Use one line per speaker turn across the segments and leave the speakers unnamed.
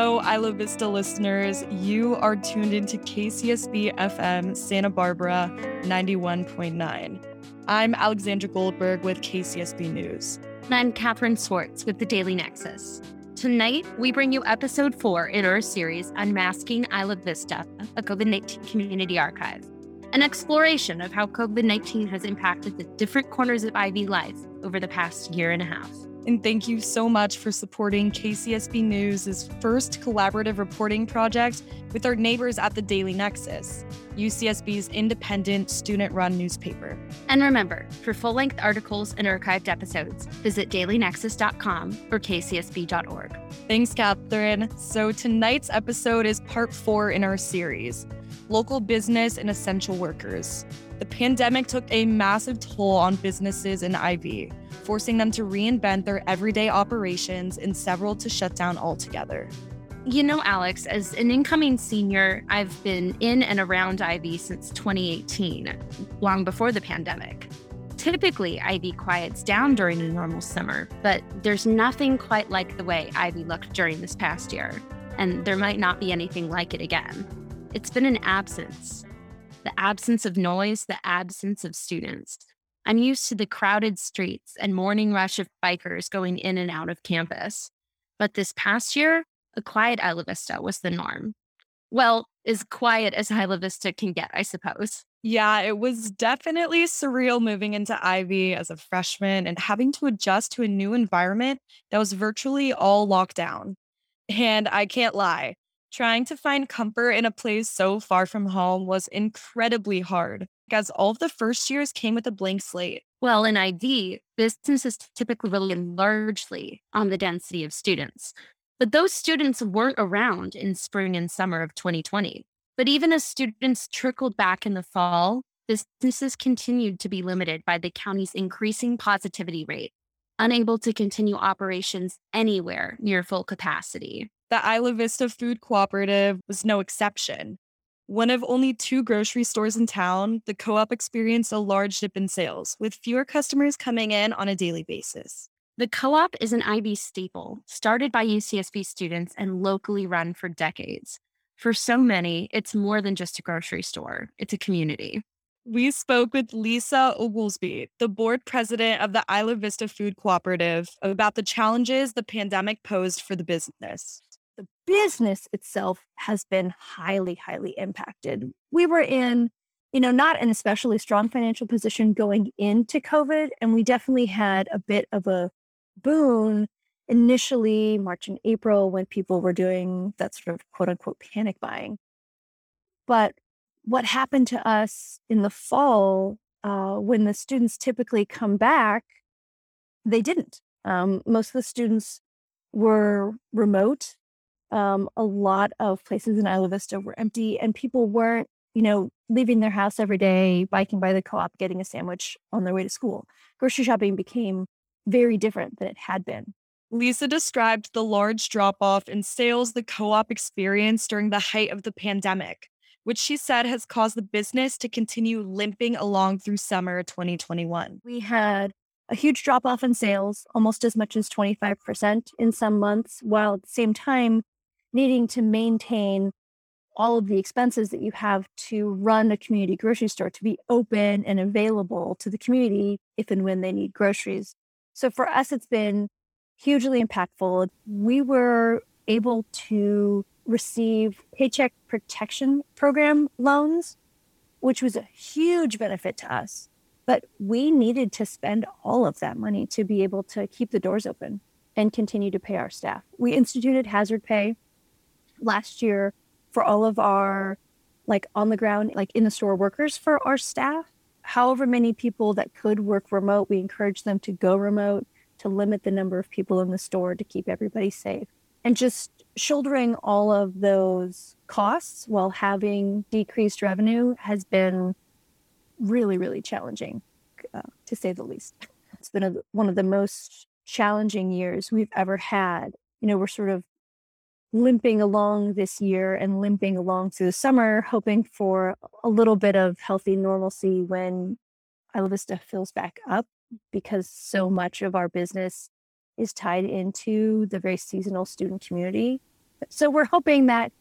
Hello, Isla Vista listeners. You are tuned into KCSB FM Santa Barbara 91.9. I'm Alexandra Goldberg with KCSB News.
And I'm Catherine Swartz with the Daily Nexus. Tonight, we bring you episode four in our series Unmasking Isla Vista, a COVID 19 community archive, an exploration of how COVID 19 has impacted the different corners of IV life over the past year and a half.
And thank you so much for supporting KCSB News' first collaborative reporting project with our neighbors at the Daily Nexus, UCSB's independent student run newspaper.
And remember, for full length articles and archived episodes, visit dailynexus.com or kcsb.org.
Thanks, Catherine. So tonight's episode is part four in our series Local Business and Essential Workers. The pandemic took a massive toll on businesses in IV forcing them to reinvent their everyday operations and several to shut down altogether.
You know, Alex, as an incoming senior, I've been in and around IV since 2018, long before the pandemic. Typically, IV quiets down during a normal summer, but there's nothing quite like the way IV looked during this past year, and there might not be anything like it again. It's been an absence the absence of noise, the absence of students. I'm used to the crowded streets and morning rush of bikers going in and out of campus. But this past year, a quiet Isla Vista was the norm. Well, as quiet as Isla Vista can get, I suppose.
Yeah, it was definitely surreal moving into IV as a freshman and having to adjust to a new environment that was virtually all locked down. And I can't lie, trying to find comfort in a place so far from home was incredibly hard as all of the first years came with a blank slate.
Well, in IV, businesses typically rely largely on the density of students. But those students weren't around in spring and summer of 2020. But even as students trickled back in the fall, businesses continued to be limited by the county's increasing positivity rate, unable to continue operations anywhere near full capacity.
The Isla Vista Food Cooperative was no exception. One of only two grocery stores in town, the co op experienced a large dip in sales, with fewer customers coming in on a daily basis.
The co op is an IV staple, started by UCSB students and locally run for decades. For so many, it's more than just a grocery store, it's a community.
We spoke with Lisa Oglesby, the board president of the Isla Vista Food Cooperative, about the challenges the pandemic posed for the business
the business itself has been highly, highly impacted. We were in, you know, not an especially strong financial position going into COVID, and we definitely had a bit of a boon initially March and April when people were doing that sort of quote unquote panic buying. But what happened to us in the fall uh, when the students typically come back, they didn't. Um, most of the students were remote um, a lot of places in Isla Vista were empty and people weren't, you know, leaving their house every day, biking by the co op, getting a sandwich on their way to school. Grocery shopping became very different than it had been.
Lisa described the large drop off in sales the co op experienced during the height of the pandemic, which she said has caused the business to continue limping along through summer 2021.
We had a huge drop off in sales, almost as much as 25% in some months, while at the same time, needing to maintain all of the expenses that you have to run a community grocery store to be open and available to the community if and when they need groceries. So for us, it's been hugely impactful. We were able to receive Paycheck Protection Program loans, which was a huge benefit to us. But we needed to spend all of that money to be able to keep the doors open and continue to pay our staff. We instituted hazard pay last year for all of our like on the ground, like in the store workers for our staff. However many people that could work remote, we encourage them to go remote to limit the number of people in the store to keep everybody safe. And just shouldering all of those costs while having decreased revenue has been really, really challenging, uh, to say the least. It's been a, one of the most challenging years we've ever had. You know, we're sort of limping along this year and limping along through the summer, hoping for a little bit of healthy normalcy when Isla Vista fills back up because so much of our business is tied into the very seasonal student community. So we're hoping that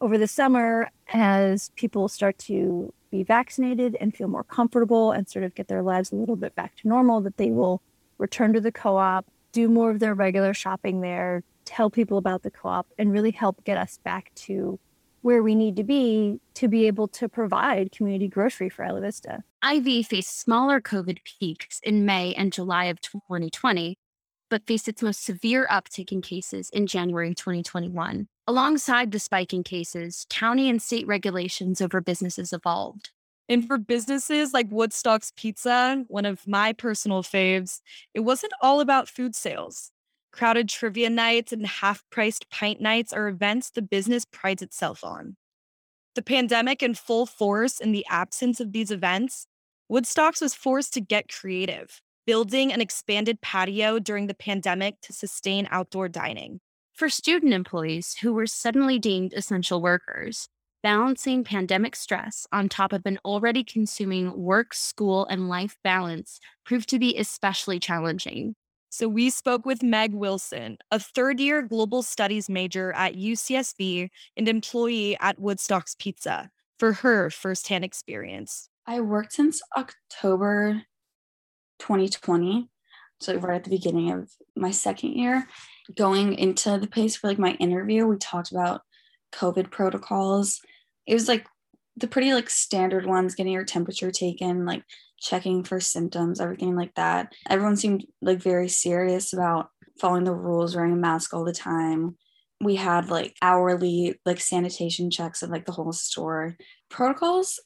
over the summer, as people start to be vaccinated and feel more comfortable and sort of get their lives a little bit back to normal, that they will return to the co op, do more of their regular shopping there, tell people about the co op, and really help get us back to where we need to be to be able to provide community grocery for Isla Vista.
IV faced smaller COVID peaks in May and July of 2020, but faced its most severe uptick in cases in January 2021. Alongside the spike in cases, county and state regulations over businesses evolved.
And for businesses like Woodstock's Pizza, one of my personal faves, it wasn't all about food sales. Crowded trivia nights and half priced pint nights are events the business prides itself on. The pandemic in full force and the absence of these events, Woodstocks was forced to get creative, building an expanded patio during the pandemic to sustain outdoor dining.
For student employees who were suddenly deemed essential workers, balancing pandemic stress on top of an already consuming work, school, and life balance proved to be especially challenging.
So we spoke with Meg Wilson, a third year global studies major at UCSB and employee at Woodstock's Pizza, for her firsthand experience.
I worked since October 2020, so right at the beginning of my second year. Going into the place for like my interview, we talked about COVID protocols. It was like the pretty like standard ones, getting your temperature taken, like checking for symptoms, everything like that. Everyone seemed like very serious about following the rules, wearing a mask all the time. We had like hourly like sanitation checks of like the whole store. Protocols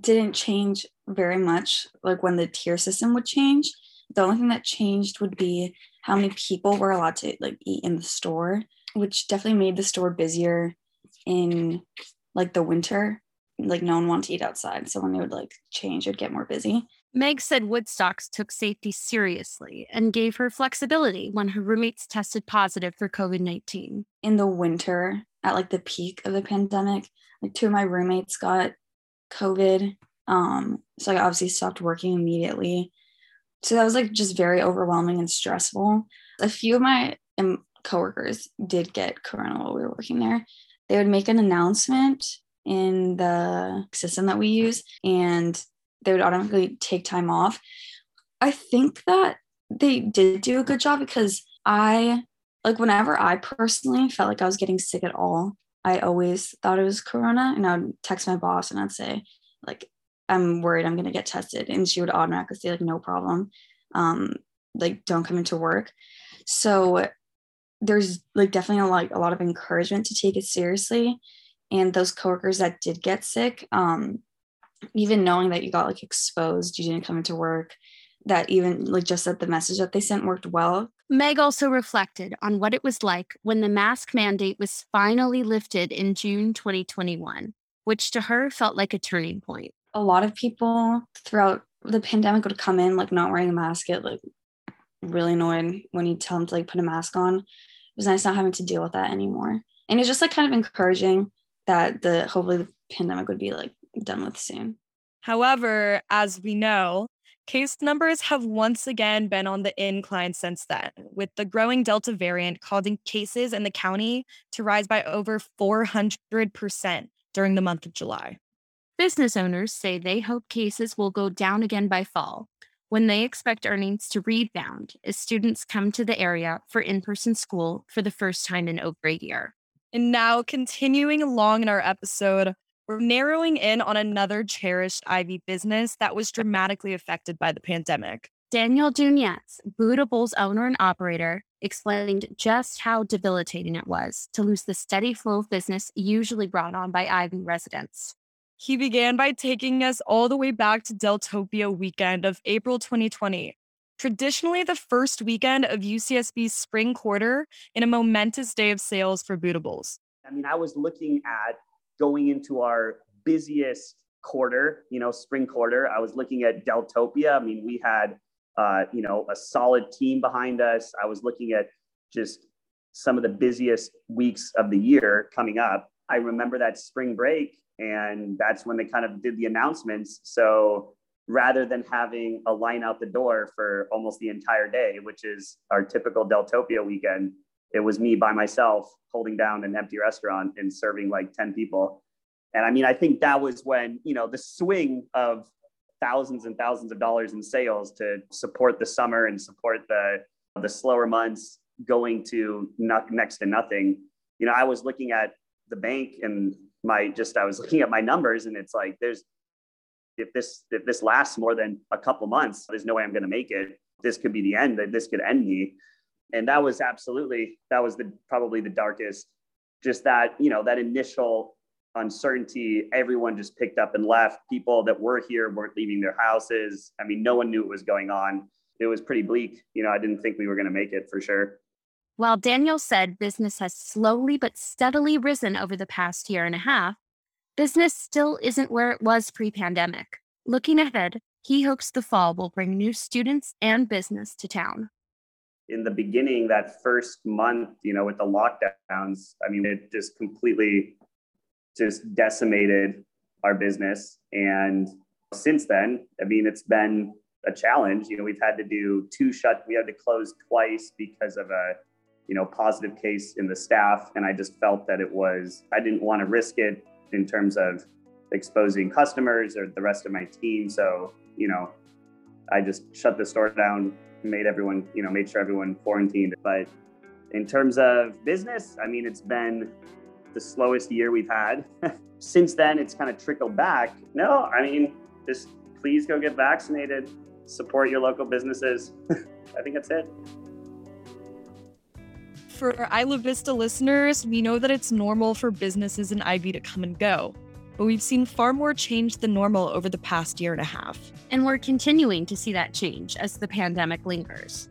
didn't change very much like when the tier system would change. The only thing that changed would be how many people were allowed to like eat in the store, which definitely made the store busier in like the winter like no one wanted to eat outside. So when they would like change, it'd get more busy.
Meg said Woodstocks took safety seriously and gave her flexibility when her roommates tested positive for COVID 19.
In the winter, at like the peak of the pandemic, like two of my roommates got COVID. Um, so I obviously stopped working immediately. So that was like just very overwhelming and stressful. A few of my um, coworkers did get corona while we were working there. They would make an announcement in the system that we use and they would automatically take time off. I think that they did do a good job because I like whenever I personally felt like I was getting sick at all, I always thought it was corona and I would text my boss and I'd say like I'm worried I'm going to get tested and she would automatically say like no problem. Um like don't come into work. So there's like definitely a lot, a lot of encouragement to take it seriously and those coworkers that did get sick um even knowing that you got like exposed you didn't come into work that even like just that the message that they sent worked well.
Meg also reflected on what it was like when the mask mandate was finally lifted in june 2021 which to her felt like a turning point.
A lot of people throughout the pandemic would come in like not wearing a mask get like really annoyed when you tell them to like put a mask on. It was nice not having to deal with that anymore. And it's just like kind of encouraging that the hopefully the pandemic would be like done with soon.
However, as we know, case numbers have once again been on the incline since then, with the growing Delta variant causing cases in the county to rise by over 400% during the month of July.
Business owners say they hope cases will go down again by fall, when they expect earnings to rebound as students come to the area for in person school for the first time in over a year.
And now, continuing along in our episode, we're narrowing in on another cherished IV business that was dramatically affected by the pandemic.
Daniel Dunez, Buddha Bowls' owner and operator, explained just how debilitating it was to lose the steady flow of business usually brought on by IV residents.
He began by taking us all the way back to Deltopia weekend of April 2020, traditionally the first weekend of UCSB's spring quarter and a momentous day of sales for Buddha Bowls.
I mean, I was looking at going into our busiest quarter, you know, spring quarter. I was looking at Deltopia. I mean, we had, uh, you know, a solid team behind us. I was looking at just some of the busiest weeks of the year coming up. I remember that spring break, and that's when they kind of did the announcements. So rather than having a line out the door for almost the entire day, which is our typical Deltopia weekend, it was me by myself holding down an empty restaurant and serving like 10 people. And I mean, I think that was when, you know, the swing of thousands and thousands of dollars in sales to support the summer and support the the slower months going to not, next to nothing. You know, I was looking at the bank and my just I was looking at my numbers and it's like there's if this if this lasts more than a couple months, there's no way I'm going to make it. This could be the end. This could end me. And that was absolutely that was the probably the darkest. Just that you know that initial uncertainty. Everyone just picked up and left. People that were here weren't leaving their houses. I mean, no one knew what was going on. It was pretty bleak. You know, I didn't think we were going to make it for sure.
While Daniel said business has slowly but steadily risen over the past year and a half, business still isn't where it was pre pandemic. Looking ahead, he hopes the fall will bring new students and business to town.
In the beginning, that first month, you know, with the lockdowns, I mean, it just completely just decimated our business. And since then, I mean, it's been a challenge. You know, we've had to do two shut, we had to close twice because of a you know, positive case in the staff. And I just felt that it was, I didn't want to risk it in terms of exposing customers or the rest of my team. So, you know, I just shut the store down, made everyone, you know, made sure everyone quarantined. But in terms of business, I mean, it's been the slowest year we've had. Since then, it's kind of trickled back. No, I mean, just please go get vaccinated, support your local businesses. I think that's it
for Isla Vista listeners, we know that it's normal for businesses in IV to come and go, but we've seen far more change than normal over the past year and a half.
And we're continuing to see that change as the pandemic lingers.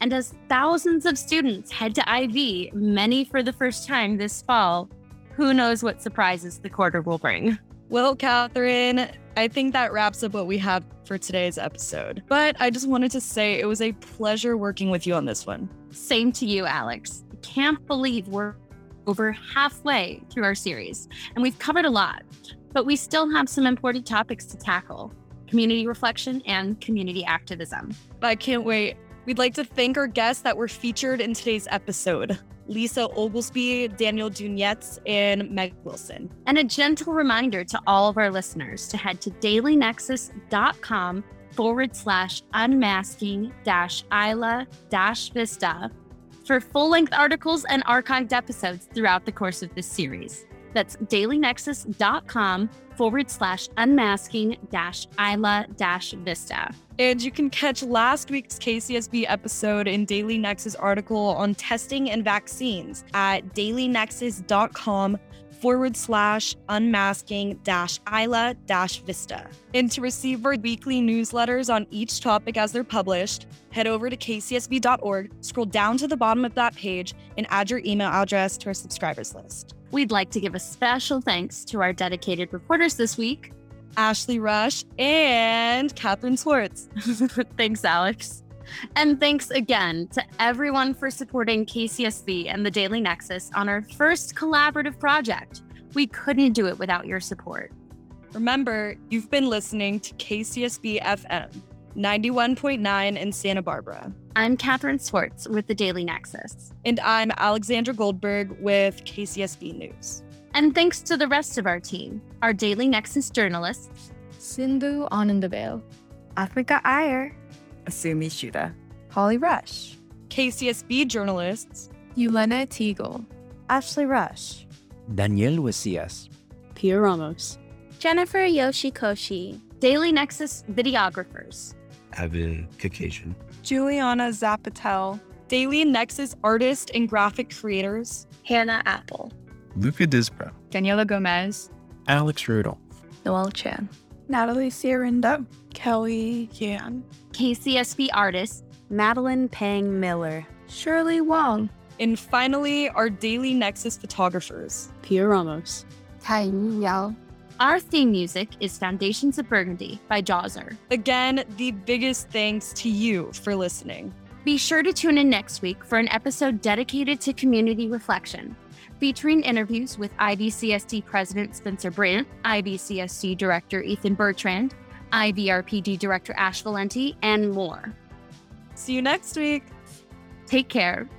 And as thousands of students head to IV, many for the first time this fall, who knows what surprises the quarter will bring.
Well, Catherine, I think that wraps up what we had for today's episode. But I just wanted to say it was a pleasure working with you on this one.
Same to you, Alex. Can't believe we're over halfway through our series, and we've covered a lot, but we still have some important topics to tackle community reflection and community activism.
I can't wait. We'd like to thank our guests that were featured in today's episode. Lisa Oglesby, Daniel Dunetz, and Meg Wilson.
And a gentle reminder to all of our listeners to head to dailynexus.com forward slash unmasking dash Isla dash Vista for full length articles and archived episodes throughout the course of this series. That's dailynexus.com forward slash unmasking dash Isla dash Vista.
And you can catch last week's KCSB episode in Daily Nexus article on testing and vaccines at dailynexus.com forward slash unmasking dash Isla dash Vista. And to receive our weekly newsletters on each topic as they're published, head over to kcsb.org, scroll down to the bottom of that page, and add your email address to our subscribers list.
We'd like to give a special thanks to our dedicated reporters this week
Ashley Rush and Catherine Swartz.
thanks, Alex. And thanks again to everyone for supporting KCSB and the Daily Nexus on our first collaborative project. We couldn't do it without your support.
Remember, you've been listening to KCSB FM 91.9 in Santa Barbara.
I'm Catherine Swartz with the Daily Nexus.
And I'm Alexandra Goldberg with KCSB News.
And thanks to the rest of our team, our Daily Nexus journalists
Sindhu Anandavale,
Africa Iyer,
Asumi Shuda,
Holly Rush,
KCSB journalists
Yelena Teagle,
Ashley Rush,
Daniel Wasias,
Pia Ramos,
Jennifer Yoshikoshi,
Daily Nexus videographers,
Evan Caucasian,
Juliana Zapatel,
Daily Nexus artist and graphic creators,
Hannah Apple,
Luca Dispro,
Daniela Gomez,
Alex Rudolph,
Noel Chan,
Natalie Ciarinda, Kelly Yan,
KCSB artist,
Madeline Pang Miller,
Shirley Wong,
and finally, our Daily Nexus photographers,
Pia Ramos,
Tai Yao.
Our theme music is Foundations of Burgundy by Jawser.
Again, the biggest thanks to you for listening.
Be sure to tune in next week for an episode dedicated to community reflection, featuring interviews with IVCSD President Spencer Brandt, IVCSD Director Ethan Bertrand, IVRPD Director Ash Valenti, and more.
See you next week.
Take care